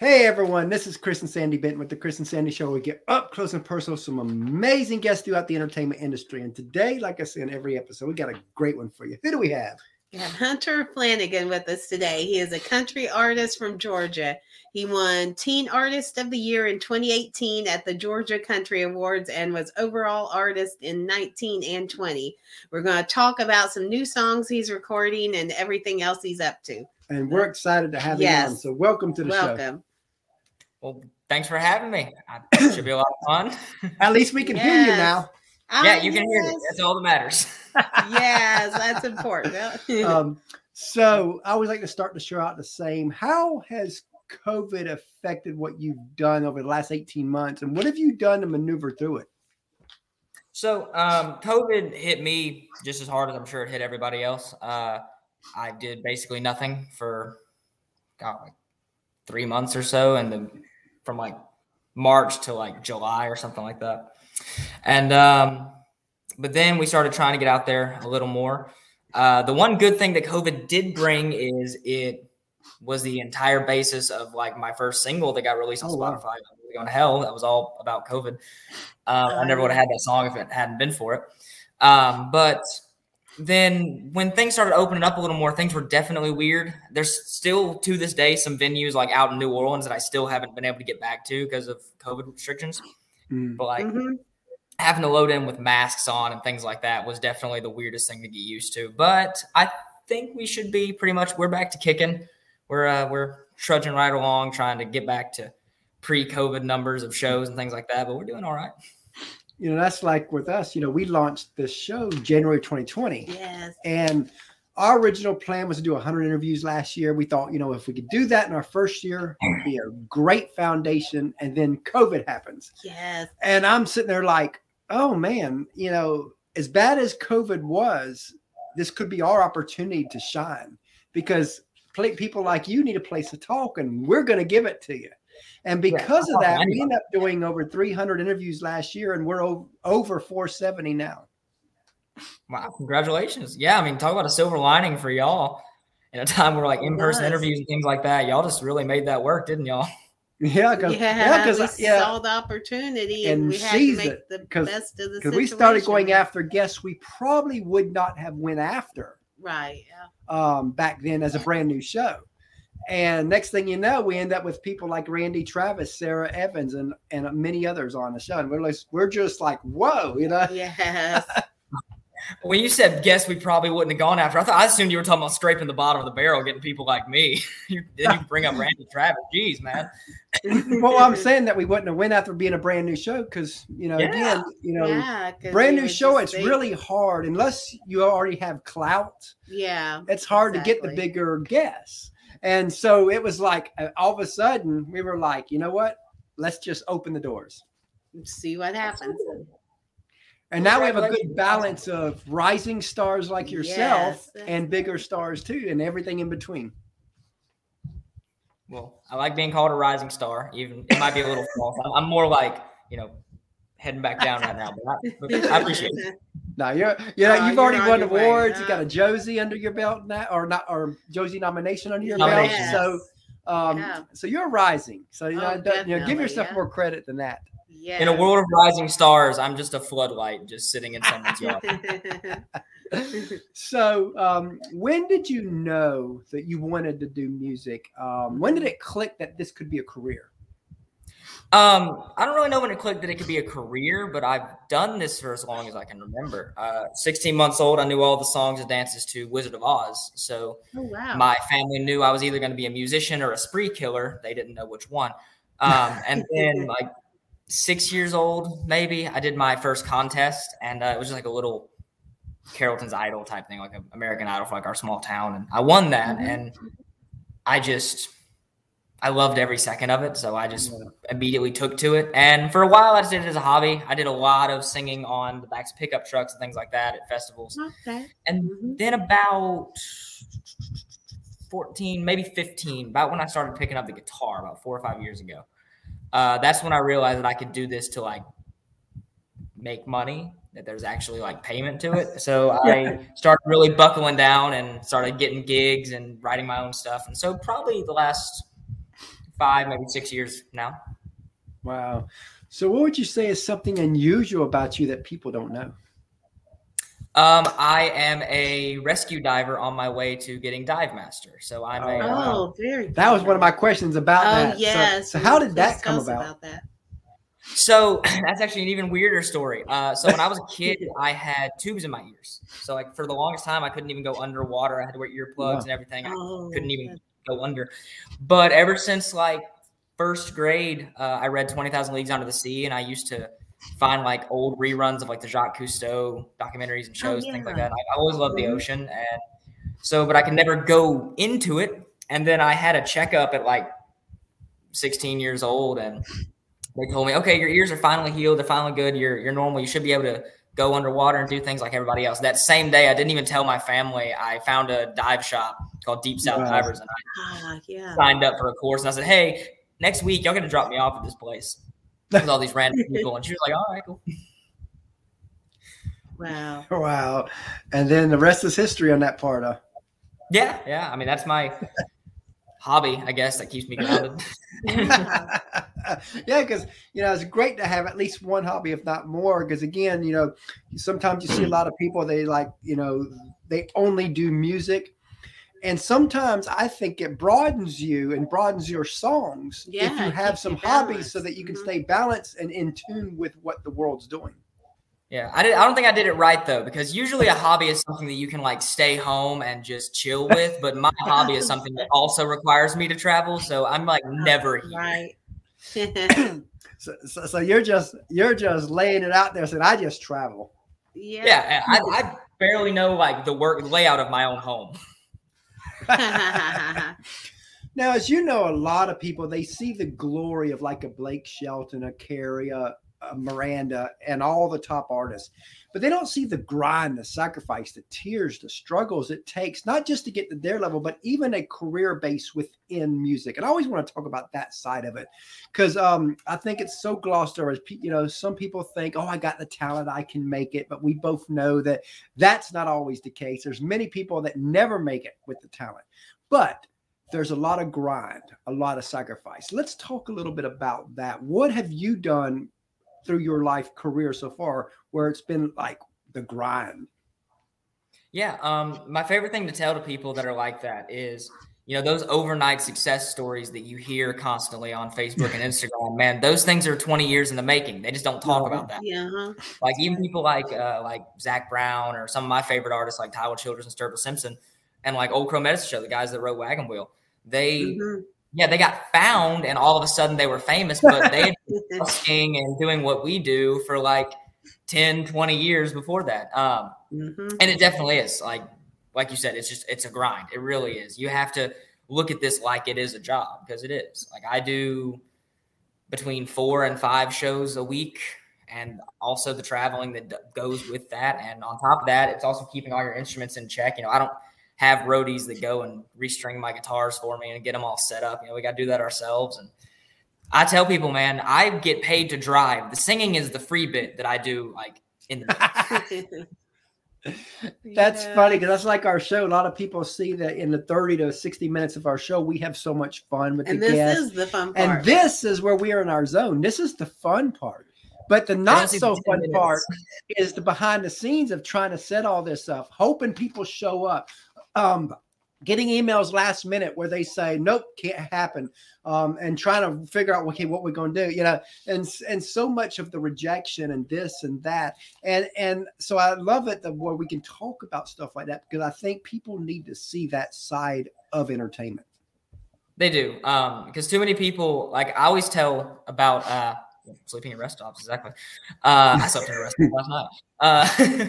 Hey everyone, this is Chris and Sandy Benton with the Chris and Sandy Show. We get up close and personal with some amazing guests throughout the entertainment industry. And today, like I say in every episode, we got a great one for you. Who do we have? We have Hunter Flanagan with us today. He is a country artist from Georgia. He won Teen Artist of the Year in 2018 at the Georgia Country Awards and was overall artist in 19 and 20. We're going to talk about some new songs he's recording and everything else he's up to. And we're excited to have Yes. you on. So welcome to the show. Welcome. Well, thanks for having me. I, should be a lot of fun. At least we can hear you Yes. now. yeah, Ah, you can hear me. That's all that matters. yes, that's important. Um, so I always like to start the show out the same. How has COVID affected what you've done over the last 18 months? And what have you done to maneuver through it? So, um, COVID hit me just as hard as I'm sure it hit everybody else. Uh, I did basically nothing for God, like three months or so, and then from like March to like July or something like that. And um, but then we started trying to get out there a little more. Uh, the one good thing that COVID did bring is it was the entire basis of like my first single that got released on Oh, wow. Spotify. Really Going to hell. That was all about COVID. Um, I never would have had that song if it hadn't been for it. Um, but then when things started opening up a little more, things were definitely weird. There's still to this day some venues like out in New Orleans that I still haven't been able to get back to because of COVID restrictions. Mm. But like Mhm. having to load in with masks on and things like that was definitely the weirdest thing to get used to. But I think we should be pretty much we're back to kicking. We're uh, we're trudging right along, trying to get back to pre-COVID numbers of shows and things like that. But we're doing all right. You know, that's like with us, you know, we launched this show January 2020. Yes. And our original plan was to do 100 interviews last year. We thought, you know, if we could do that in our first year, it'd be a great foundation. And then COVID happens. Yes. And I'm sitting there like, oh man, you know, as bad as COVID was, this could be our opportunity to shine because people like you need a place to talk and we're going to give it to you. And because I'm of that, talking we anybody. ended up doing over 300 interviews last year and we're over 470 now. Wow, congratulations. Yeah, I mean, talk about a silver lining for y'all in a time where like in-person was. interviews and things like that. Y'all just really made that work, didn't y'all? Yeah, because Yeah, because we yeah, saw the opportunity and, And we had to make it, the 'cause- best of the because we started going after guests we probably would not have went after Right. Yeah. um, back then as a brand new show. And next thing you know, we end up with people like Randy Travis, Sara Evans, and and many others on the show. And we're like, we're just like, whoa, you know. Yes. When you said guess we probably wouldn't have gone after, I thought I assumed you were talking about scraping the bottom of the barrel, getting people like me. you, then you bring up Randy Travis. Jeez, man. well, I'm saying that we wouldn't have went after being a brand new show because you know, Yeah. again, you know, yeah. 'cause brand new show. It's big- really hard unless you already have clout. Yeah. it's hard to get the bigger guests. And so it was like uh, all of a sudden we were like, you know what? Let's just open the doors. See what happens. And now we have a good balance of rising stars like yourself Yes. and bigger stars too, and everything in between. Well, I like being called a rising star. Even it might be a little false. I'm, I'm more like you know heading back down right now, but I, but I appreciate it. Now you're you know Oh, you've already won awards. You got Uh, a Josie under your belt now, or not, or Josie nomination under your Nomination. belt. So, um, Yeah. so you're rising. So you know, Oh, you know, give yourself yeah. more credit than that. Yeah. In a world of rising stars, I'm just a floodlight, just sitting in someone's yard. so um, when did you know that you wanted to do music um, when did it click that this could be a career Um, I don't really know when it clicked that it could be a career, but I've done this for as long as I can remember. Uh, 16 months old, I knew all the songs and dances to Wizard of Oz. So oh wow. my family knew I was either going to be a musician or a spree killer. They didn't know which one. Um, and then like six years old, maybe I did my first contest, and uh, it was just like a little Carrollton's Idol type thing, like an American Idol for like our small town, and I won that, Mhm. and I just I loved every second of it, so I just immediately took to it. And for a while, I just did it as a hobby. I did a lot of singing on the backs of pickup trucks and things like that at festivals. okay. And Mhm. then about 14, maybe 15, about when I started picking up the guitar, about four or five years ago, uh, that's when I realized that I could do this to like make money, that there's actually like payment to it. So I started really buckling down and started getting gigs and writing my own stuff. And so probably the last five, maybe six years now. Wow. So, what would you say is something unusual about you that people don't know? Um, I am a rescue diver on my way to getting dive master. So I'm a. Oh, wow. Oh, very. That was one of my questions about Oh that. So- yes. So, how did that come us about? that? So that's actually an even weirder story. Uh, so when I was a kid, I had tubes in my ears. So like for the longest time, I couldn't even go underwater. I had to wear earplugs Wow. and everything. I Oh, couldn't even go under. But ever since like first grade, uh, I read Twenty Thousand Leagues Under the Sea, and I used to find like old reruns of like the Jacques Cousteau documentaries and shows, things like that. I, I always loved the Mhm. ocean, and so but I could never go into it. And then I had a checkup at like 16 years old, and they told me, okay, your ears are finally healed. They're finally good. You're you're normal. You should be able to go underwater and do things like everybody else. That same day, I didn't even tell my family. I found a dive shop called Deep South Wow. Divers, and I Ah, yeah. signed up for a course. And I said, hey, next week y'all gonna drop me off at this place with all these random people. And she was like, all right, cool. Wow. Wow. And then the rest is history on that part. Huh? Yeah, yeah. I mean, that's my hobby, I guess, that keeps me grounded. yeah, because you know it's great to have at least one hobby, if not more. Because again, you know, sometimes you see a lot of people they like, you know, they only do music, and sometimes I think it broadens you and broadens your songs if you have some you hobbies, so that you can Mhm. stay balanced and in tune with what the world's doing. Yeah, I did. I don't think I did it right though, because usually a hobby is something that you can like stay home and just chill with. But my hobby is something that also requires me to travel, so I'm like never here. Right. So, so, so you're just you're just laying it out there, saying I just travel. yeah. Yeah, I, I barely know like the work layout of my own home. Now, as you know, a lot of people they see the glory of like a Blake Shelton, a Carrie, a, a Miranda, and all the top artists, but they don't see the grind, the sacrifice, the tears, the struggles it takes not just to get to their level, but even a career base within music. And I always want to talk about that side of it because um, I think it's so glossed over. As you know, some people think, "Oh, I got the talent, I can make it," but we both know that that's not always the case. There's many people that never make it with the talent, but there's a lot of grind, a lot of sacrifice. Let's talk a little bit about that. What have you done through your life career so far where it's been like the grind? Yeah, um, my favorite thing to tell to people that are like that is, you know, those overnight success stories that you hear constantly on Facebook and Instagram. Man, those things are 20 years in the making. They just don't talk about that. yeah. huh? Like even people like uh, like Zac Brown or some of my favorite artists like Tyler Childers and Sturgill Simpson and like Old Crow Medicine Show, the guys that wrote Wagon Wheel. They Mhm. Yeah, they got found and all of a sudden they were famous, but they had been busking and doing what we do for like 10, 20 years before that. Um, Mhm. and it definitely is like like you said it's just it's a grind. It really is. You have to look at this like it is a job because it is. Like i do between four and five shows a week and also the traveling that d- goes with that. And on top of that it's also keeping all your instruments in check. You know i don't have roadies that go and restring my guitars for me and get them all set up you know we got to do that ourselves and i tell people man i get paid to drive the singing is the free bit that i do like in the That's Yeah. funny because that's like our show. A lot of people see that in the 30 to 60 minutes of our show, we have so much fun with And the this guests. is the fun part. and this is where we are in our zone. This is the fun part. But the not so fun minutes. part is the behind the scenes of trying to set all this up, hoping people show up. Um, getting emails last minute where they say nope can't happen um, and trying to figure out okay what we're going to do you know and and so much of the rejection and this and that and and so i love it that where we can talk about stuff like that because i think people need to see that side of entertainment They do, um, because too many people like I always tell about uh, sleeping at rest stops. Exactly, uh, I slept in a rest stop last night. Uh,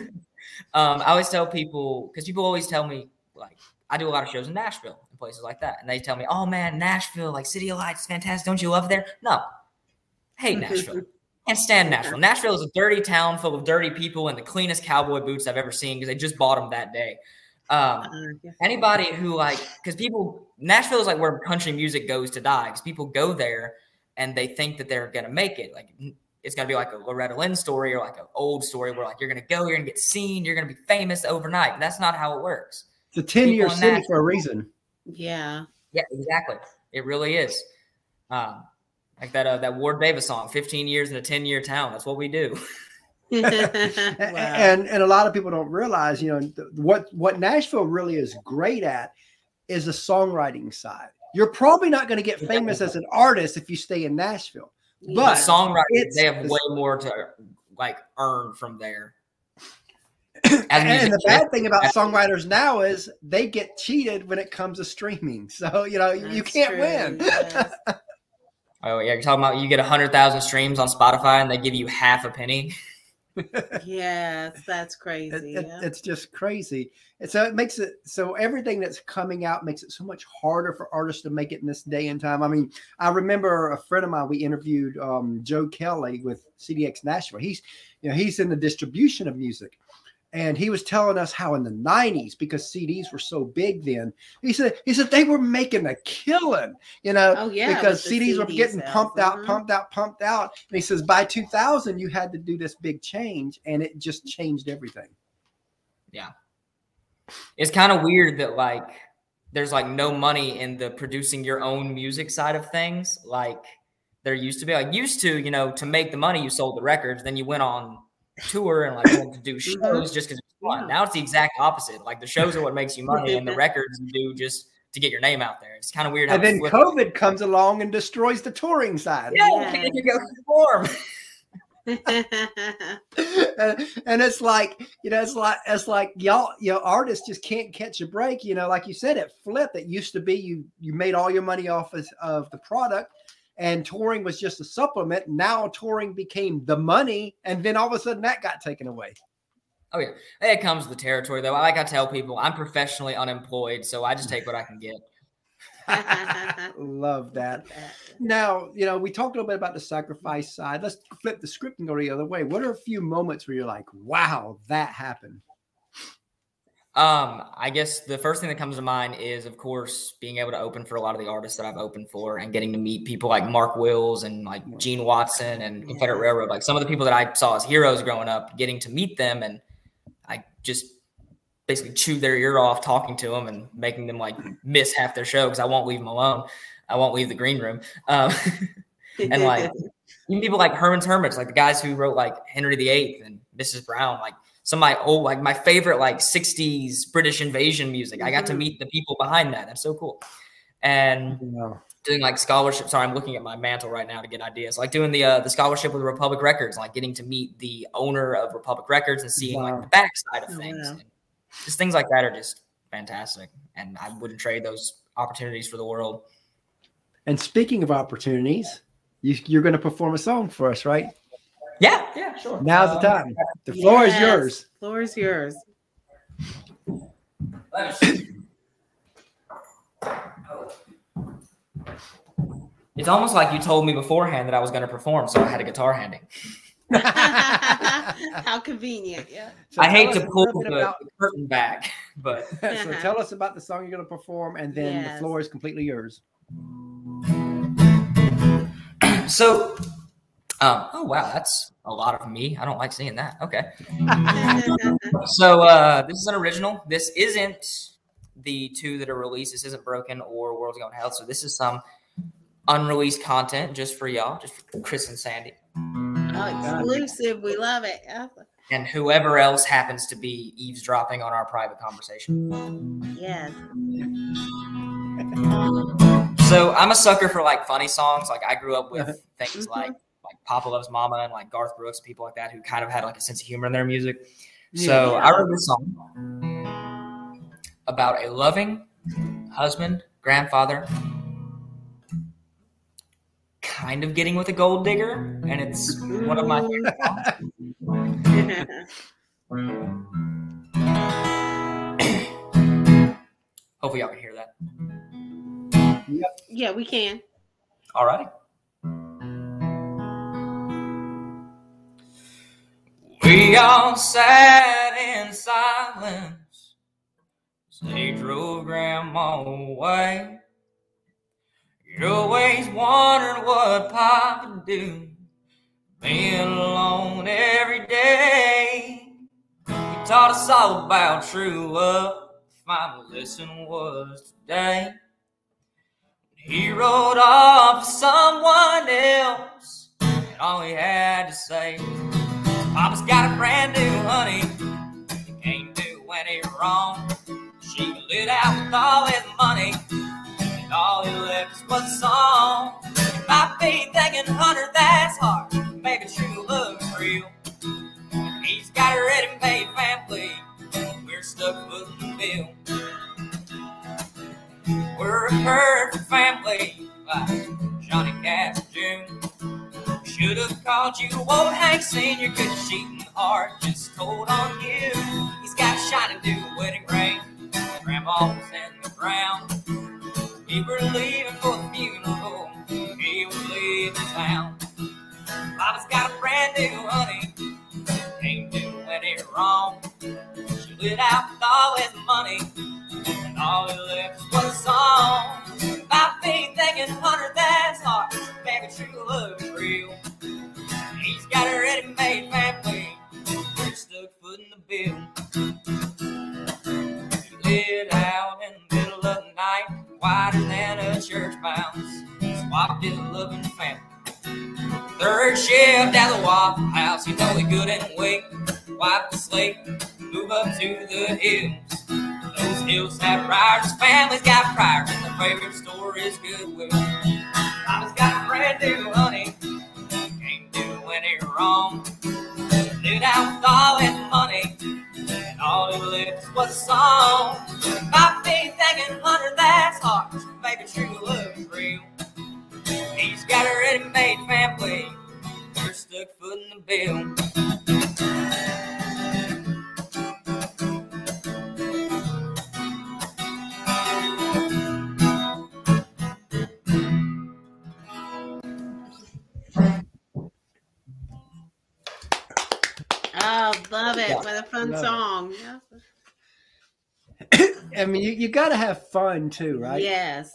um, I always tell people because people always tell me like I do a lot of shows in Nashville and places like that, and they tell me, "Oh man, Nashville, like City of Lights, fantastic. Don't you love there?" No, hate Nashville. Can't stand Nashville. Nashville is a dirty town full of dirty people and the cleanest cowboy boots I've ever seen because they just bought them that day. Um, Uh, anybody who like because people nashville is like where country music goes to die because people go there and they think that they're gonna make it like it's gonna be like a loretta lynn story or like an old story where like you're gonna go you're gonna get seen you're gonna be famous overnight that's not how it works it's a 10 year People city Nashville. for a reason yeah. yeah exactly it really is Um, like that uh, that Ward Davis song, "15 Years in a 10 Year Town." That's what we do. wow. and and a lot of people don't realize, you know, th- what what Nashville really is great at is the songwriting side. You're probably not going to get famous as an artist if you stay in Nashville. The But songwriters, it's- they have way more to like earn from there. And, and the musicians, bad thing about songwriters now is they get cheated when it comes to streaming. So you know you can't true, win. yes. Oh yeah, you're talking about you get hundred thousand streams on Spotify and they give you half a penny. yes, that's It- crazy. it- yeah. it's just crazy. And so it makes it so everything that's coming out makes it so much harder for artists to make it in this day and time. I mean, I remember a friend of mine we interviewed, um, Joe Kelly with CDX Nashville. He's you know he's in the distribution of music. And he was telling us how in the 90s, because CDs were so big then, he said he said they were making a killing, you know, Oh, yeah, because with the CDs were getting sales, pumped out, mhm. pumped out, pumped out. And he says by 2000 you had to do this big change, and it just changed everything. Yeah it's kind of weird that like there's like no money in the producing your own music side of things. Like there used to be. Like used to, you know, to make the money, you sold the records, then you went on tour and like went to do mm-hmm. shows just because it was fun. Now it's the exact opposite. Like the shows are what makes you money, and the records you do just to get your name out there. It's kind of weird. How And then it. COVID comes along and destroys the touring side. yeah, Yeah. you can't even go perform. and, and it's like, you know, it's like it's like y'all, you know, artists just can't catch a break. You know, like you said, it flipped. It used to be you you made all your money off of, of the product, and touring was just a supplement. Now touring became the money, and then all of a sudden that got taken away. Oh yeah, it comes with the territory though. Like I tell people, I'm professionally unemployed, so I just take what I can get. Love that. Now, you know, we talked a little bit about the sacrifice side. Let's flip the script and go the other way. What are a few moments where you're like, wow, that happened? Um, I guess the first thing that comes to mind is, of course, being able to open for a lot of the artists that I've opened for, and getting to meet people like Mark Wills and like Gene Watson and Confederate Railroad, like some of the people that I saw as heroes growing up. Getting to meet them, and I just basically chew their ear off talking to them and making them like miss half their show because I won't leave them alone. I won't leave the green room. Um, and like even people like Herman's Hermits, like the guys who wrote like Henry VIII and Mrs. Brown, like some of my old, like my favorite like '60s British invasion music. I got to Mhm. meet the people behind that. That's so cool. And know, doing like scholarship. Sorry, I'm looking at my mantle right now to get ideas. Like doing the uh, the scholarship with Republic Records, like getting to meet the owner of Republic Records and seeing Wow. like the backside of Oh, things. And just things like that are just fantastic, and I wouldn't trade those opportunities for the world. and speaking of opportunities, you, you're going to perform a song for us, right? Yeah, yeah, sure. Now's the Um, time. The floor is Yes, yours. Floor is yours. let me see. It's almost like you told me beforehand that I was going to perform, so I had a guitar handy. How convenient. Yeah. So I hate to pull little bit the curtain back, but so tell us about the song you're going to perform, and then the floor is completely yours. so. Um, oh wow, that's a lot of me. I don't like seeing that. Okay. So uh, this is an original. This isn't the two that are released. This isn't Broken or World's Going to Hell. So this is some unreleased content just for y'all, just for Chris and Sandy, oh, exclusive. We love it. And whoever else happens to be eavesdropping on our private conversation. Yes. So I'm a sucker for like funny songs. Like I grew up with things Mhm. like like Papa Loves Mama and like Garth Brooks, people like that who kind of had like a sense of humor in their music. So Yeah. I wrote this song about a loving husband, grandfather, kind of getting with a gold digger, and it's one of my favorite songs. Hopefully y'all can hear that. yeah, we can. All righty. We all sat in silence as they drove Grandma away. You always wondered what Papa do, being alone every day. He taught us all about true love. My lesson was today. He rode off someone else, and all he had to say was. Papa's got a brand new honey, he can't do any wrong. She lit out with all his money, and all he left was song. You might be thinking, Hunter, that's hard. Maybe true love's real. He's got a ready-made family. We're stuck footing the bill. We're a perfect family, like Johnny Cash Jr. Should have called you old Hank Sr. Cause cheating heart just told on you. He's got a shiny new wedding ring. Grandma was in the ground. We were leaving for the funeral. He was leaving town. Papa's got a brand new honey. Ain't doing it wrong. She lit out with all his money. And all he left was a song. Might be thinking, Hunter, that's hard. Maybe true love is real. A ready-made family. We're stuck footing the bill. Lit out in the middle of the night, whiter than a church mouse. Swapped his loving family. Third shift at the Waffle House, you know he couldn't wait. Wipe the slate, move up to the hills. Those hills have priors, families got priors, and their favorite store is Goodwill. Mama's got brand new honey, wrong. Out with all his money, and all he left was a song. Might be thinking, Hunter, that's hard, maybe true love is real. He's got a ready-made family. We're stuck footing the bill. Oh, love it. Yeah, What a fun love it. song. I mean, you, you got to have fun too, right? Yes.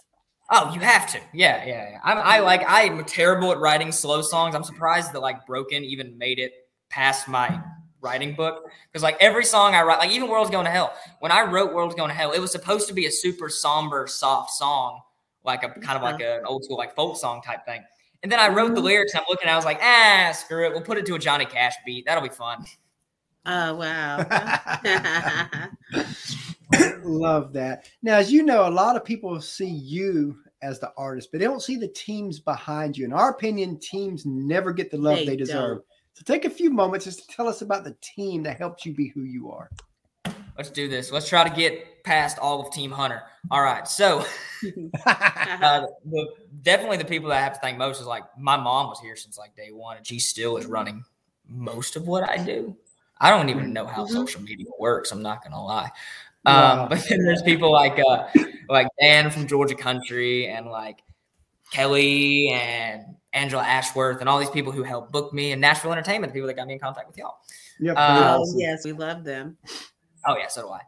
Oh, you have to. Yeah, yeah, yeah. I'm, I like. I'm terrible at writing slow songs. I'm surprised that like Broken even made it past my writing book because like every song I write, like even World's Going to Hell. When I wrote World's Going to Hell, it was supposed to be a super somber, soft song, like a kind of like an old school like folk song type thing. And then I wrote the lyrics. And I'm looking. I was like, ah, screw it. We'll put it to a Johnny Cash beat. That'll be fun. Oh, wow. Love that. Now, as you know, a lot of people see you as the artist, but they don't see the teams behind you. In our opinion, teams never get the love They they, deserve. So take a few moments just to tell us about the team that helped you be who you are. Let's do this. Let's try to get past all of Team Hunter. All right. So uh, the, definitely the people that I have to thank most is like my mom was here since like day one, and she still is running most of what I do. I don't even know how Mhm. social media works. I'm not gonna lie. Wow. Um, but then there's people like uh, like Dan from Georgia Country and like Kelly and Angela Ashworth and all these people who helped book me and Nashville Entertainment, the people that got me in contact with y'all. Yep, Uh, they're oh, awesome. yes. We love them. Oh yeah, so do I.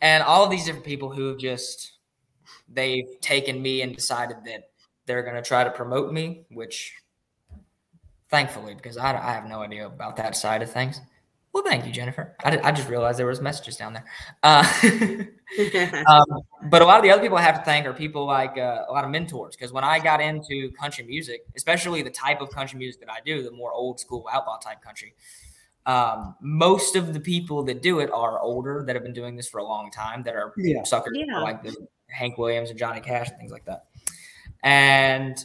And all of these different people who have just they've taken me and decided that they're going to try to promote me, which thankfully, because I, I have no idea about that side of things. Well, thank you, Jennifer. I, I just realized there was messages down there. Uh, um, but a lot of the other people I have to thank are people like uh, a lot of mentors. Because when I got into country music, especially the type of country music that I do, the more old school outlaw type country, um, most of the people that do it are older that have been doing this for a long time that are Yeah. suckers Yeah. like the Hank Williams and Johnny Cash and things like that. And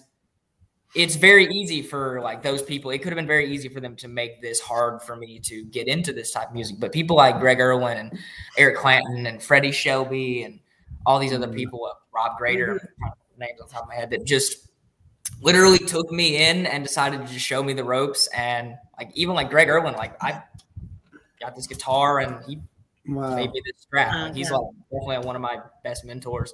it's very easy for like those people. It could have been very easy for them to make this hard for me to get into this type of music. But people like Greg Irwin and Eric Clanton and Freddie Shelby and all these other Mhm. people, uh, Rob Grader, I'm trying to put names on top of my head, that just literally took me in and decided to just show me the ropes. And like even like Greg Irwin, like I got this guitar and he Wow. made me this strap. Like he's like definitely one of my best mentors,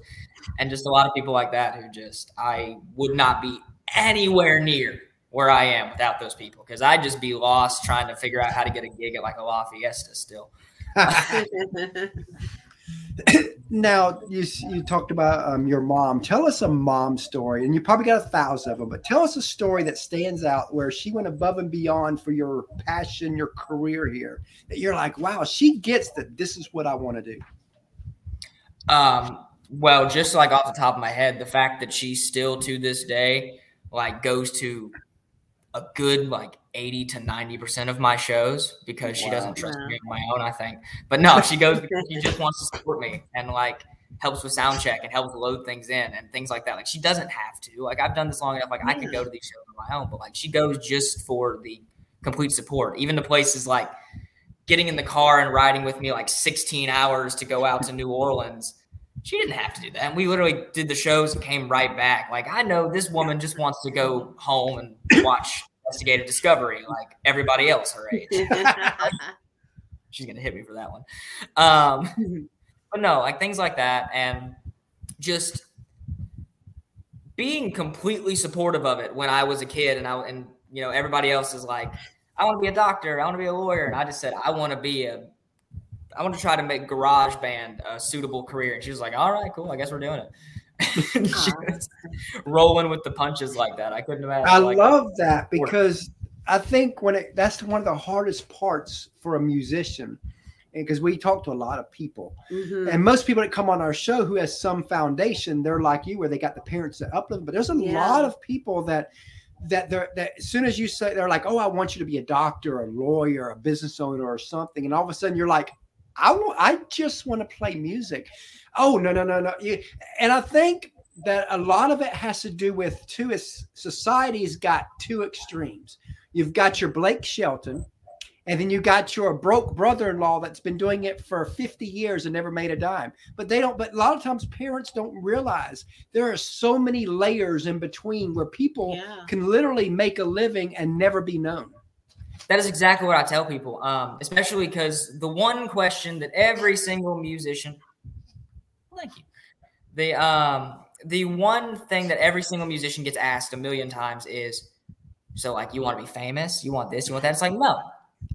and just a lot of people like that who just I would not be anywhere near where I am without those people because I'd just be lost trying to figure out how to get a gig at like a La Fiesta still. now you you talked about um, your mom. Tell us a mom story, and you probably got a thousand of them. But tell us a story that stands out where she went above and beyond for your passion, your career here. That you're like, wow, she gets that. This is what I want to do. Um, well, just like off the top of my head, the fact that she still to this day like goes to a good like 80 to 90% of my shows because she doesn't trust me on my own, I think. But no, she goes because she just wants to support me and like helps with sound check and helps load things in and things like that. Like she doesn't have to. Like I've done this long enough. Like I could go to these shows on my own, but like she goes just for the complete support. Even the places like getting in the car and riding with me like 16 hours to go out to New Orleans. She didn't have to do that. And we literally did the shows and came right back. Like I know this woman just wants to go home and watch investigative discovery like everybody else her age. She's gonna hit me for that one. Um, but no, like things like that, and just being completely supportive of it when I was a kid, and I and you know everybody else is like, I want to be a doctor, I want to be a lawyer, and I just said I want to be a, I want to try to make garage band a suitable career, and she was like, all right, cool, I guess we're doing it. rolling with the punches like that. I couldn't imagine. I like love that because I think when it that's one of the hardest parts for a musician because we talk to a lot of people Mhm. and most people that come on our show who has some foundation they're like you where they got the parents that uplift them. but there's a Yeah. lot of people that that they're that as soon as you say they're like oh i want you to be a doctor a lawyer a business owner or something and all of a sudden you're like i want i just want to play music. Oh no no no no and i think that a lot of it has to do with too is society's got two extremes. You've got your blake shelton and then you got your broke brother-in-law that's been doing it for 50 years and never made a dime. But they don't but a lot of times parents don't realize there are so many layers in between where people Yeah. can literally make a living and never be known That is exactly what I tell people, um, especially because the one question that every single musician, thank you, the um, the one thing that every single musician gets asked a million times is, so like you want to be famous, you want this, you want that. It's like no,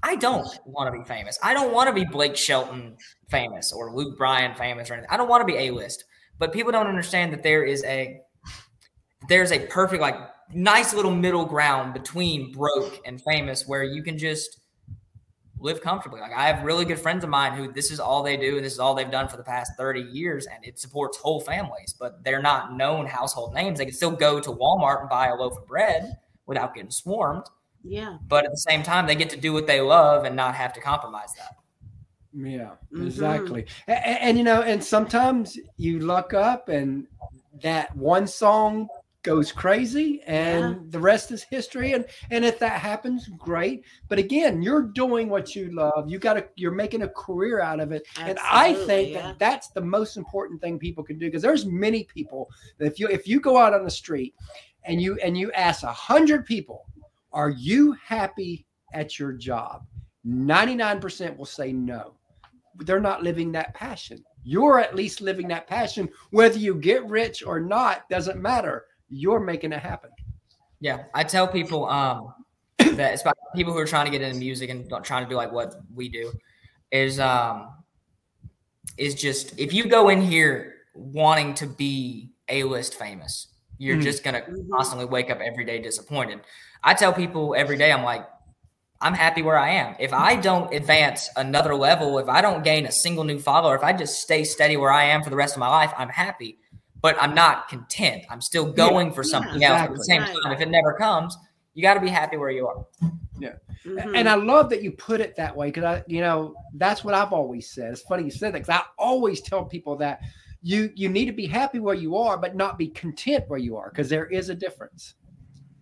I don't want to be famous. I don't want to be Blake Shelton famous or Luke Bryan famous or anything. I don't want to be a list. But people don't understand that there is a there's a perfect like nice little middle ground between broke and famous where you can just live comfortably. Like I have really good friends of mine who this is all they do and this is all they've done for the past 30 years and it supports whole families, but they're not known household names. They can still go to Walmart and buy a loaf of bread without getting swarmed, Yeah. but at the same time they get to do what they love and not have to compromise that. Yeah, Mhm. exactly. And, and you know, and sometimes you luck up and that one song goes crazy and Yeah. the rest is history and and if that happens great but again you're doing what you love you got to you're making a career out of it and i think yeah. that that's the most important thing people can do because there's many people that if you if you go out on the street and you and you ask a hundred people are you happy at your job 99% will say no they're not living that passion. You're at least living that passion. Whether you get rich or not doesn't matter. You're making it happen. Yeah, I tell people um, that especially people who are trying to get into music and trying to do like what we do is um, is just if you go in here wanting to be a list famous, you're Mhm. just gonna Mhm. constantly wake up every day disappointed. I tell people every day, I'm like, I'm happy where I am. If I don't advance another level, if I don't gain a single new follower, if I just stay steady where I am for the rest of my life, I'm happy. But I'm not content. I'm still going for Yeah, something else. At the same Right. time, if it never comes, you got to be happy where you are. Mhm. And I love that you put it that way because I, you know, that's what I've always said. It's funny you said that because I always tell people that you you need to be happy where you are, but not be content where you are because there is a difference.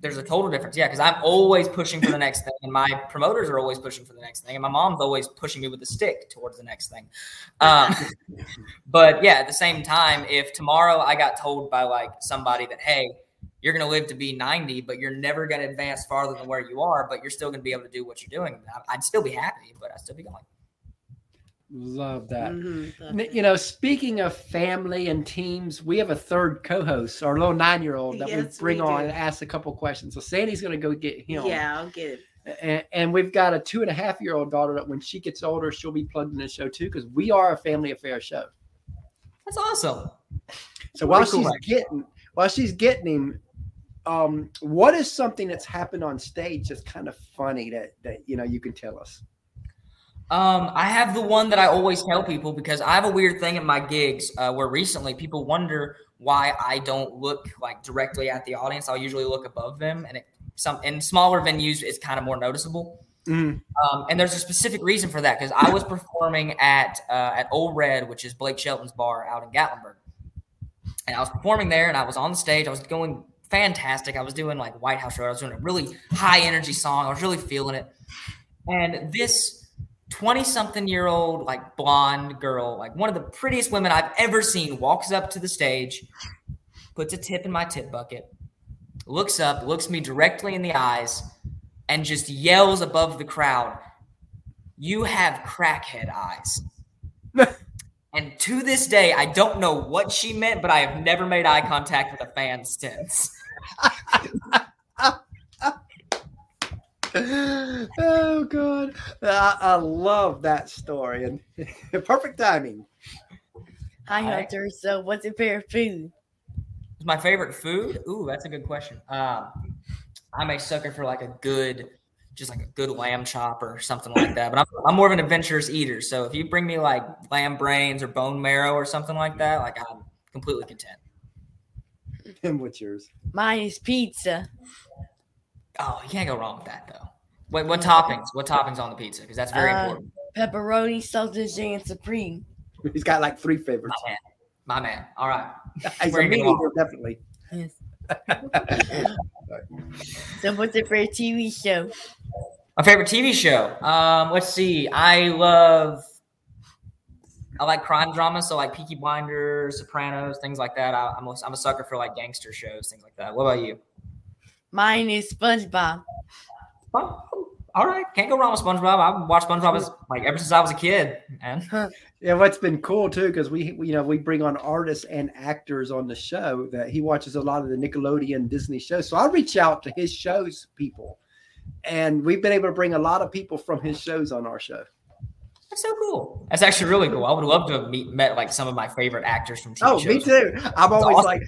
There's a total difference. Yeah, because I'm always pushing for the next thing, and my promoters are always pushing for the next thing, and my mom's always pushing me with a stick towards the next thing. Um, but yeah, at the same time, if tomorrow I got told by like somebody that, hey, you're going to live to be 90, but you're never going to advance farther than where you are, but you're still going to be able to do what you're doing, I'd still be happy, but I'd still be going. Love that. Mhm. You know, speaking of family and teams, we have a third co-host, our little nine-year-old that Yes, we bring we on and ask a couple questions. So Sandy's going to go get him. Yeah, I'll get him. and, and we've got a two and a half year old daughter that when she gets older, she'll be plugged in the show too because we are a family affair show. That's awesome. So while Pretty cool, she's getting while she's getting him, um, what is something that's happened on stage that's kind of funny that that you know you can tell us? Um, I have the one that I always tell people because I have a weird thing at my gigs uh, where recently people wonder why I don't look like directly at the audience. I'll usually look above them, and it some in smaller venues it's kind of more noticeable. Mhm. Um, and there's a specific reason for that because I was performing at uh, at Ole Red, which is Blake Shelton's bar out in Gatlinburg, and I was performing there, and I was on the stage. I was going fantastic. I was doing like Whitehouse Road. I was doing a really high energy song. I was really feeling it, and this 20 something year old like blonde girl, like one of the prettiest women I've ever seen, walks up to the stage, puts a tip in my tip bucket, looks up, looks me directly in the eyes, and just yells above the crowd, You have crackhead eyes. and to this day, I don't know what she meant, but I have never made eye contact with a fan since. oh god, I, I love that story and perfect timing. Hi, Hi. Hunter. So, what's your favorite food? What's my favorite food? Ooh, that's a good question. Um, I'm a sucker for like a good, just like a good lamb chop or something like that. But I'm, I'm more of an adventurous eater. So if you bring me like lamb brains or bone marrow or something like that, like I'm completely content. And what's yours? Mine is pizza. Oh, you can't go wrong with that though. What, what toppings? What toppings on the pizza? Because that's very Uh, important. Pepperoni, sausage, and supreme. He's got like three favorites. My man. My man. All right. He's a meat eater, definitely. Yes. So, what's your favorite TV show? My favorite TV show. Um, let's see. I love. I like crime dramas, so like Peaky Blinders, Sopranos, things like that. I, I'm a, I'm a sucker for like gangster shows, things like that. What about you? Mine is SpongeBob. Oh, all right, can't go wrong with SpongeBob. I've watched SpongeBob as, like ever since I was a kid, and Yeah, what's been cool too, because we, we, you know, we bring on artists and actors on the show that he watches a lot of the Nickelodeon Disney shows. So I reach out to his shows people, and we've been able to bring a lot of people from his shows on our show. That's so cool. That's actually really cool. I would love to have meet, met like some of my favorite actors from TV Oh, shows. me too. I'm always awesome. like,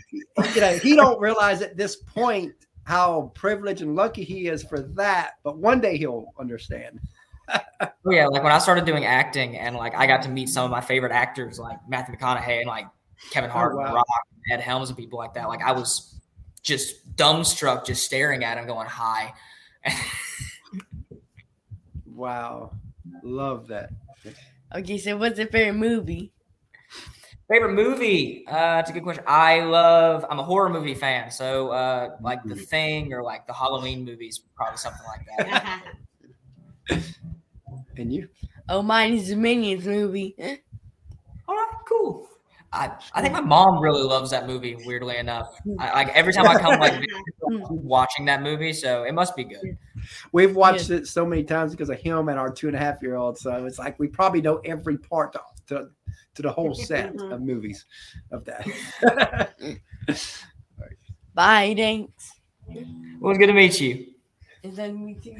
you know, he don't realize at this point how privileged and lucky he is for that, but one day he'll understand. Oh, yeah, like when I started doing acting and like I got to meet some of my favorite actors like Matthew McConaughey and like Kevin oh, Hart and wow. Rock and Ed Helms and people like that. Like I was just dumbstruck just staring at him going hi. Wow, love that. Okay, so what's your favorite movie? Favorite movie? Uh that's a good question. I love I'm a horror movie fan. So uh like The Thing or like the Halloween movies, probably something like that. And you? Oh, mine is the Minions movie. All right, cool. I, I think my mom really loves that movie. Weirdly enough, I, like every time I come like watching that movie, so it must be good. We've watched it so many times because of him and our two and a half year old. So it's like we probably know every part to, to, to the whole set of movies of that. Bye, thanks. It was good to meet you. Is that me too?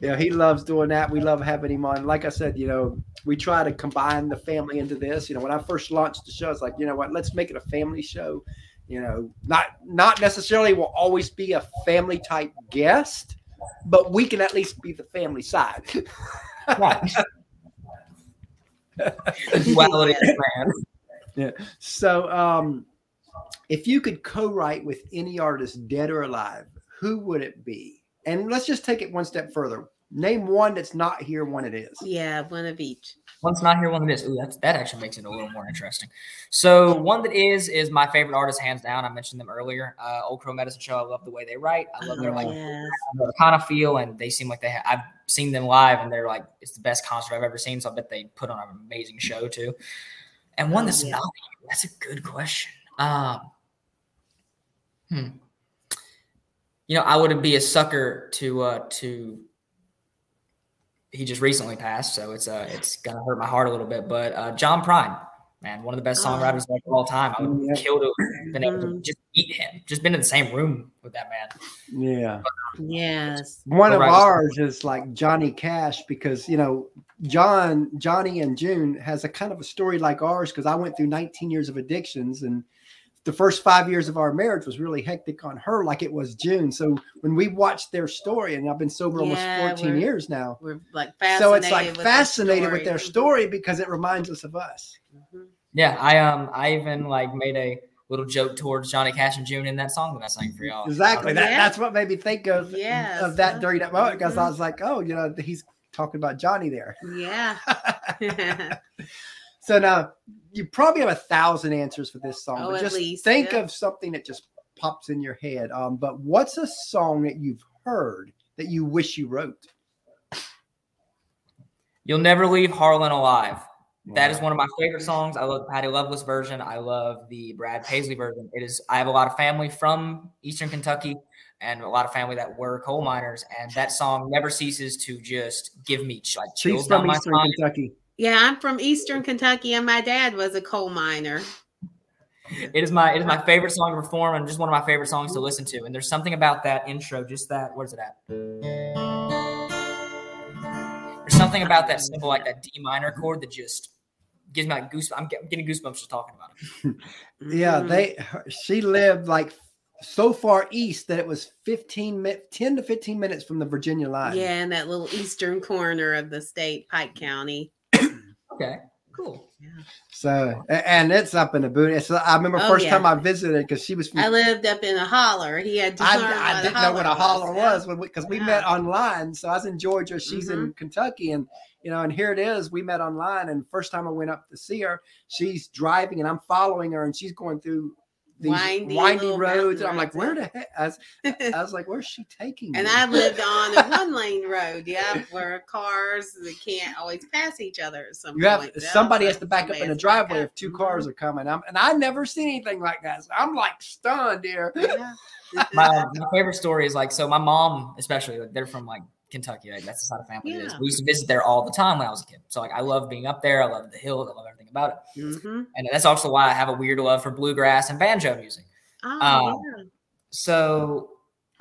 yeah, he loves doing that. We love having him on. Like I said, you know, we try to combine the family into this. You know, when I first launched the show, it's like, you know what, let's make it a family show. You know, not not necessarily will always be a family type guest, but we can at least be the family side. Right. well, it is, man. Yeah. So, um, if you could co-write with any artist, dead or alive, who would it be? And let's just take it one step further. Name one that's not here, one it is. yeah, one of each. One's not here, one that is. Ooh, that's, that actually makes it a little more interesting. So one that is is my favorite artist, hands down. I mentioned them earlier. Uh, Old Crow Medicine Show. I love the way they write. I love their like yes. kind of feel, and they seem like they. Ha- I've seen them live, and they're like it's the best concert I've ever seen. So I bet they put on an amazing show too. And one that's yeah. not. That's a good question. Um, hmm. You know, I would be a sucker to uh to. He just recently passed, so it's uh it's gonna hurt my heart a little bit. But uh, John Prine, man, one of the best Oh. songwriters like of all time. I would Yeah. kill to have been able to Mhm. just eat him, just been in the same room with that man. Yeah. Yes. One of Right. ours is like Johnny Cash because you know John, Johnny, and June has a kind of a story like ours because I went through 19 years of addictions and the first five years of our marriage was really hectic on her, like it was June. So when we watched their story, and I've been sober Yeah, almost 14 years now, We're like fascinated. so it's like with their fascinated with their story because it reminds us of us. Mhm. Yeah, I um I even like made a little joke towards Johnny Cash and June in that song that I sang for y'all. Exactly. That, Yeah. That's what made me think of Yes. of that during that moment because I Mhm. was like, oh, you know, he's talking about Johnny there. yeah. so now you probably have a thousand answers for this song, Oh, but at just least, think yeah. of something that just pops in your head. Um, but what's a song that you've heard that you wish you wrote? You'll never leave Harlan alive. That is one of my favorite songs. I love the Patty Loveless version. I love the Brad Paisley version. It is. I have a lot of family from Eastern Kentucky and a lot of family that were coal miners, and that song never ceases to just give me like She's chills down from my Eastern spine. Kentucky. Yeah, I'm from Eastern Kentucky, and my dad was a coal miner. It is my it is my favorite song to perform and just one of my favorite songs to listen to. And there's something about that intro, just that. Where's it at? There's something about that simple, like that D minor chord, that just gives me like goosebumps. I'm getting goosebumps just talking about it. Yeah, they she lived like so far east that it was 15 mi- 10 to 15 minutes from the Virginia line. Yeah, in that little eastern corner of the state, Pike County. Okay, cool. So and it's up in the boot. It's, I remember Oh, first yeah. time I visited because she was from I lived up in a holler. He had to I, learn I what didn't know what a holler was when because we, Yeah. met online. So I was in Georgia, she's in Mm-hmm. Kentucky, and you know, and here it is. We met online, and first time I went up to see her, she's driving, and I'm following her, and she's going through these Windy windy, little roads, and I'm like, where the heck? I was, I was like, where's she taking me? and me? I lived on a one lane road, yeah, where cars they can't always pass each other at some you have point. Yeah, somebody has to back up in the has to back driveway if 2 Mhm. cars are coming. I'm, and I never seen anything like that. So I'm like stunned here. Yeah. My, my favorite story is like so. My mom, especially, like they're from like Kentucky. Like that's the side of family it is. Yeah. We used to visit there all the time when I was a kid. So like I love being up there. I love the hills. I love everything about it. Mhm. And that's also why I have a weird love for bluegrass and banjo music. Oh, Um, yeah. So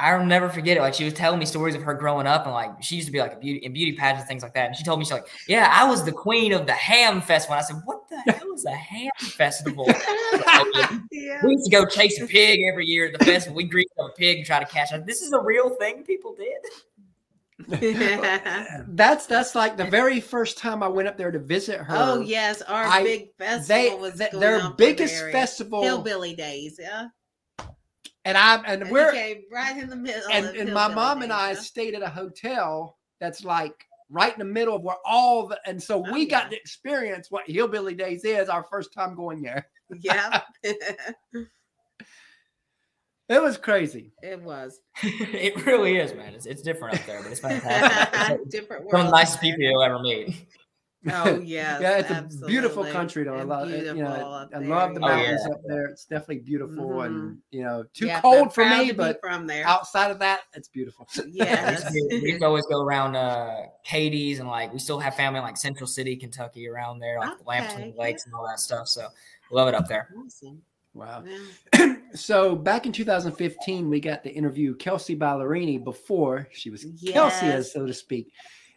I'll never forget it. Like she was telling me stories of her growing up, and like she used to be like a beauty in beauty pageants, things like that. And she told me she's like, "Yeah, I was the queen of the ham festival." And I said, "What the hell is a ham festival?" yeah. we used to go chase a pig every year at the festival. We greased up a pig and try to catch it. This is a real thing people did. that's that's like the very first time I went up there to visit her. oh yes, our I- big festival they was th- going their biggest festival, Hillbilly days, yeah. and I and And we're right in the middle. and, and my mom and I yeah. stayed at a hotel that's like right in the middle of where all the and so Oh, we got to experience what hillbilly days is our first time going there. yeah, It was crazy. it was it really is, man. It's, it's different up there, but it's fantastic. It's different Some of the nicest people you'll ever meet. Oh yes, yeah, it's a beautiful absolutely. country though. I love it. You know, I love the Oh, yeah. mountains up there. It's definitely beautiful and you know, too Yeah, cold for me, to but from there. outside of that, it's beautiful. Yeah, we always go around uh, Katie's and like we still have family in like Central City, Kentucky, around there, like the Lamberton Okay, Lakes and all that stuff. So love it up there. Awesome. Wow. So back in 2015, we got to interview Kelsea Ballerini before she was Kelsea, Yes. as so to speak.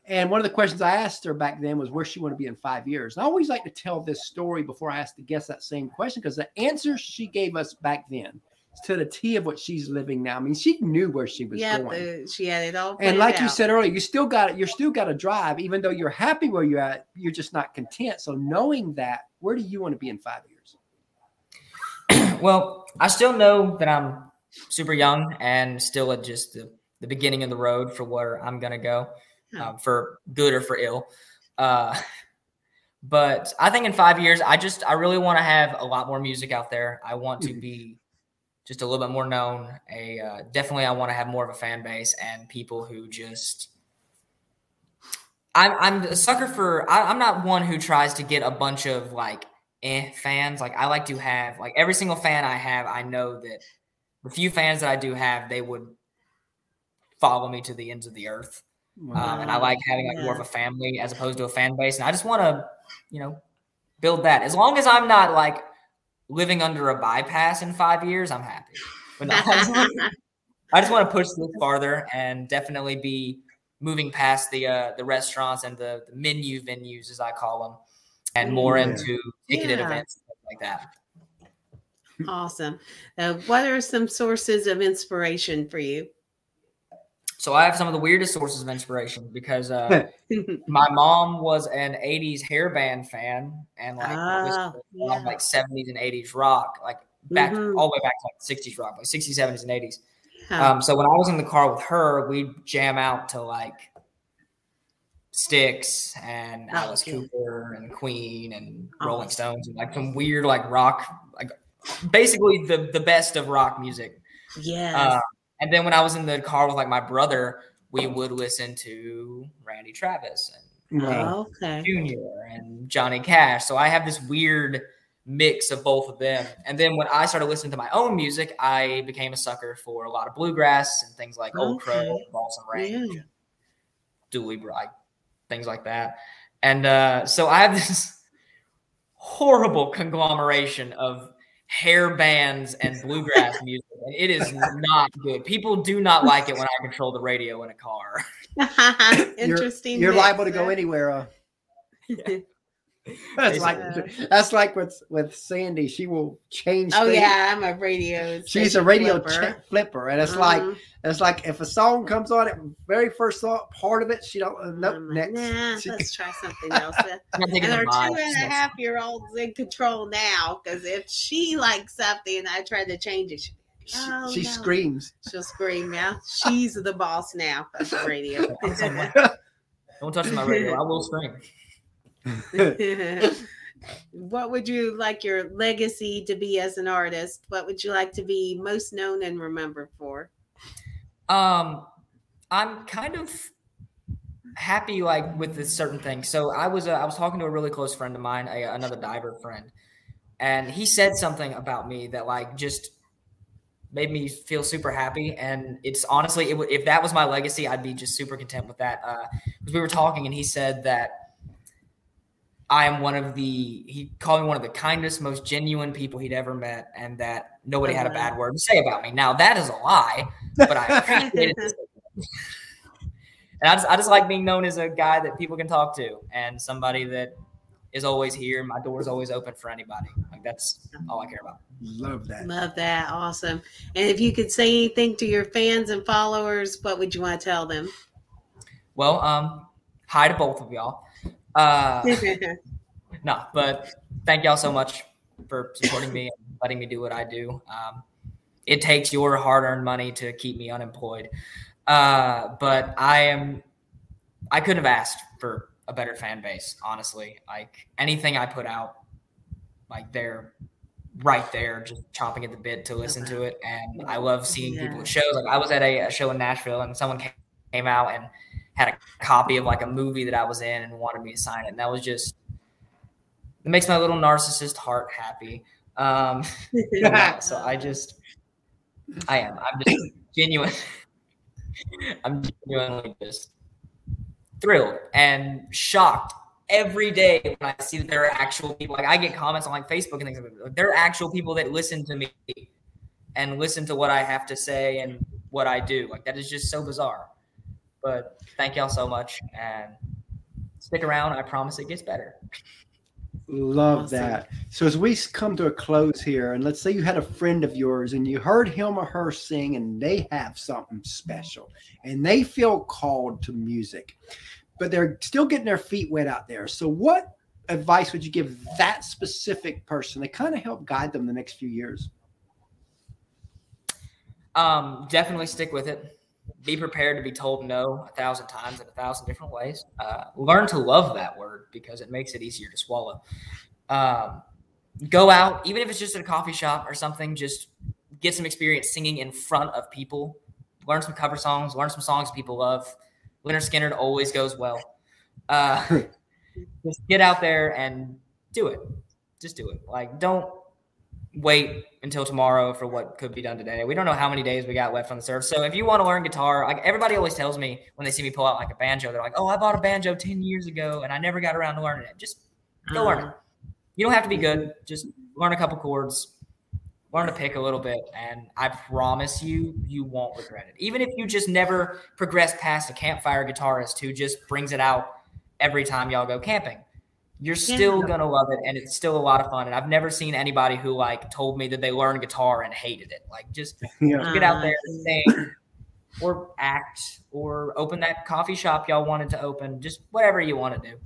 And one of the questions I asked her back then was where she wanted to be in five years. And I always like to tell this story before I ask the guest that same question because the answer she gave us back then to the T of what she's living now. I mean, she knew where she was Yeah, going. the, she had it all. and like you said earlier, you still got it. You're still got to drive, even though you're happy where you're at. You're just not content. So knowing that, where do you want to be in five years? well, I still know that I'm super young and still at just the, the beginning of the road for where I'm going to go, Yeah. um, for good or for ill. Uh, but I think in five years, I just, I really want to have a lot more music out there. I want to Mhm. be just a little bit more known. A uh, definitely, I want to have more of a fan base and people who just. I'm I'm a sucker for. I, I'm not one who tries to get a bunch of like eh fans. Like I like to have like every single fan I have. I know that the few fans that I do have, they would follow me to the ends of the earth. Um, and I like having like more of a family as opposed to a fan base. And I just want to, you know, build that. As long as I'm not like living under a bypass in five years, I'm happy. But no, I just want- I just want to push this farther and definitely be moving past the uh, the restaurants and the, the menu venues, as I call them, and more Yeah. into ticketed Yeah. events and like that. awesome. Uh, what are some sources of inspiration for you? So I have some of the weirdest sources of inspiration because uh, my mom was an 80s hair band fan and like Ah, listened to a lot of, yeah. like 70s and 80s rock like back Mhm. all the way back to like 60s rock, like 60s, 70s, and 80s. Huh. Um, so when I was in the car with her, we'd jam out to like Styx and Oh, Alice yeah. Cooper and Queen and Oh. Rolling Stones and like some weird like rock, like basically the the best of rock music. Yeah. Uh, and then when I was in the car with like my brother, we would listen to Randy Travis and Wow. okay. Junior and Johnny Cash. So I have this weird mix of both of them. And then when I started listening to my own music, I became a sucker for a lot of bluegrass and things like Old Crow, Okay. Balsam Range, Yeah. Dooley Bright, things like that. And uh, so I have this horrible conglomeration of hair bands and bluegrass music. And it is not good. People do not like it when I control the radio in a car. Interesting. You're mix, liable to go anywhere. Uh, that's like Basically. that's like with with Sandy. She will change. Oh things. yeah, I'm a radio. She's a radio flipper. ch- flipper, and it's like Mhm. it's like if a song comes on, it very first thought, part of it, she don't. Uh, nope, I'm like, next. Nah, She- let's try something else. I'm not taking and the our two vibes. and a half year old's in control now because if she likes something and I try to change it, she, she, Oh, she no. screams. she'll scream. Yeah, she's the boss now of the radio. Don't touch my radio. I will scream. what would you like your legacy to be as an artist? What would you like to be most known and remembered for? Um, I'm kind of happy like with this certain thing. So I was uh, I was talking to a really close friend of mine, a, another diver friend, and he said something about me that like just made me feel super happy. And it's honestly, it would if that was my legacy, I'd be just super content with that. Because we were talking, and he said that. I am one of the, he called me one of the kindest, most genuine people he'd ever met, and that nobody had a bad word to say about me. Now, that is a lie, but I appreciate it. And I just, I just like being known as a guy that people can talk to and somebody that is always here. My door is always open for anybody. Like that's all I care about. Love that. Love that. Awesome. And if you could say anything to your fans and followers, what would you want to tell them? Well, um, hi to both of y'all. Uh, no, but thank y'all so much for supporting me and letting me do what I do. Um, it takes your hard-earned money to keep me unemployed, uh, but I am. I couldn't have asked for a better fan base, honestly. Like anything I put out, like they're right there, just chomping at the bit to listen to it. And I love seeing people at shows. Like I was at a, a show in Nashville, and someone came, came out and had a copy of like a movie that I was in and wanted me to sign it, and that was just it makes my little narcissist heart happy. Um, yeah, so I just, I am. I'm just genuine. I'm genuinely just thrilled and shocked every day when I see that there are actual people. Like I get comments on like Facebook and things like that. There are actual people that listen to me and listen to what I have to say and what I do. Like that is just so bizarre. But thank y'all so much and stick around. I promise it gets better. Love Awesome. that. So as we come to a close here, and let's say you had a friend of yours and you heard him or her sing, and they have something special, and they feel called to music, but they're still getting their feet wet out there. So what advice would you give that specific person to kind of help guide them the next few years? Um, definitely stick with it. Be prepared to be told no a thousand times in a thousand different ways. Uh, learn to love that word because it makes it easier to swallow. Um, go out, even if it's just at a coffee shop or something, just get some experience singing in front of people. Learn some cover songs, learn some songs people love. Lynyrd Skynyrd always goes well. Uh, just get out there and do it. Just do it. Like, don't wait until tomorrow for what could be done today. We don't know how many days we got left on the serve. So if you want to learn guitar, like everybody always tells me when they see me pull out like a banjo, they're like, "Oh, I bought a banjo 10 years ago and I never got around to learning it." Just go mm-hmm. learn it. You don't have to be good. Just learn a couple chords, learn to pick a little bit, and I promise you, you won't regret it. Even if you just never progress past a campfire guitarist who just brings it out every time y'all go camping. You're still Yeah. gonna love it, and it's still a lot of fun. And I've never seen anybody who like told me that they learned guitar and hated it. Like just Yeah. get out there and sing, or act, or open that coffee shop y'all wanted to open. Just whatever you want to do.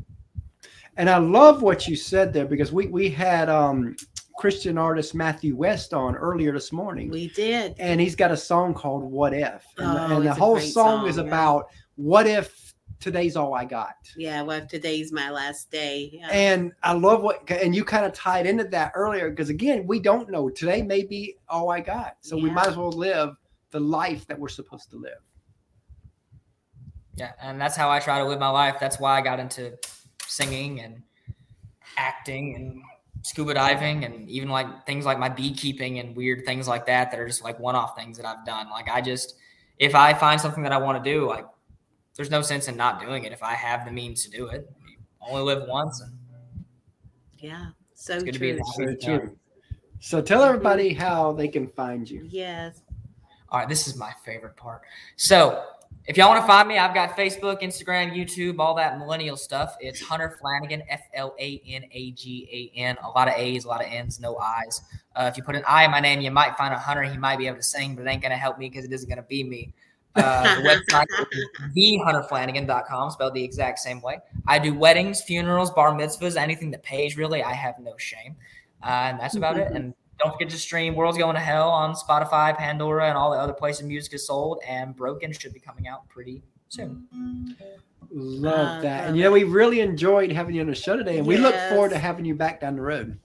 And I love what you said there because we we had um Christian artist Matthew West on earlier this morning, We did. and he's got a song called "What If," and, the- Oh, and the whole great song, is yeah. about what if today's all I got. Yeah, well, today's my last day. Yeah. And I love what, and you kind of tied into that earlier because again, we don't know. Today may be all I got, so we might as well live the life that we're supposed to live. Yeah, and that's how I try to live my life. That's why I got into singing and acting and scuba diving and even like things like my beekeeping and weird things like that that are just like one-off things that I've done. Like I just if I find something that I want to do, like there's no sense in not doing it if I have the means to do it. You only live once and yeah, so It's good to be true. So true. So tell everybody how they can find you. Yes. All right, this is my favorite part. So, if y'all want to find me, I've got Facebook, Instagram, YouTube, all that millennial stuff. It's Hunter Flanagan, F L A N A G A N. A lot of A's, a lot of N's, no I's. Uh, if you put an I in my name, you might find a Hunter. He might be able to sing, but it ain't going to help me because it isn't going to be me. Uh, the website is thehunterflanagan.com, spelled the exact same way. I do weddings, funerals, bar mitzvahs, anything that pays, really. I have no shame. Uh, and that's about it. And don't forget to stream World's Going to Hell on Spotify, Pandora, and all the other places music is sold. And Broken should be coming out pretty soon. Love Uh, that. And you know, we really enjoyed having you on the show today, and we look forward to having you back down the road.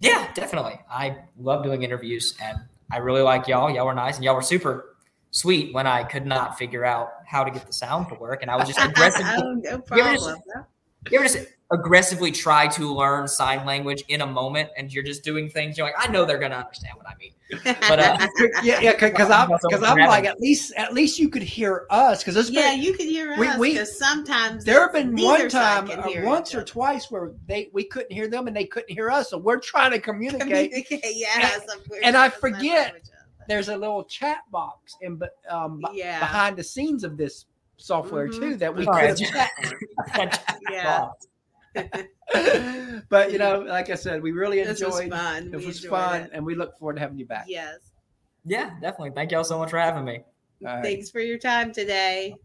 Yeah, definitely. I love doing interviews, and I really like y'all. Y'all were nice, and y'all were super sweet when I could not figure out how to get the sound to work, and I was just aggressive. oh, no ever just- you ever just aggressively try to learn sign language in a moment, and you're just doing things. You're like, I know they're gonna understand what I mean. But, uh, Yeah, yeah, because I'm because I'm like at least at least you could hear us because there's yeah, been you can hear We- us we- sometimes there have been one time can uh, once each or twice where they we couldn't hear them and they couldn't hear us, so we're trying to communicate. Communicate, yeah, some weird and I forget with each other. There's a little chat box in be- um, Yeah. behind the scenes of this software Mhm. too that we All could have chat. Yeah, but you know, like I said, we really this was enjoyed. fun. It We was fun, it. and we look forward to having you back. Yes. yeah, definitely. Thank y'all so much for having me. All right. Thanks for your time today.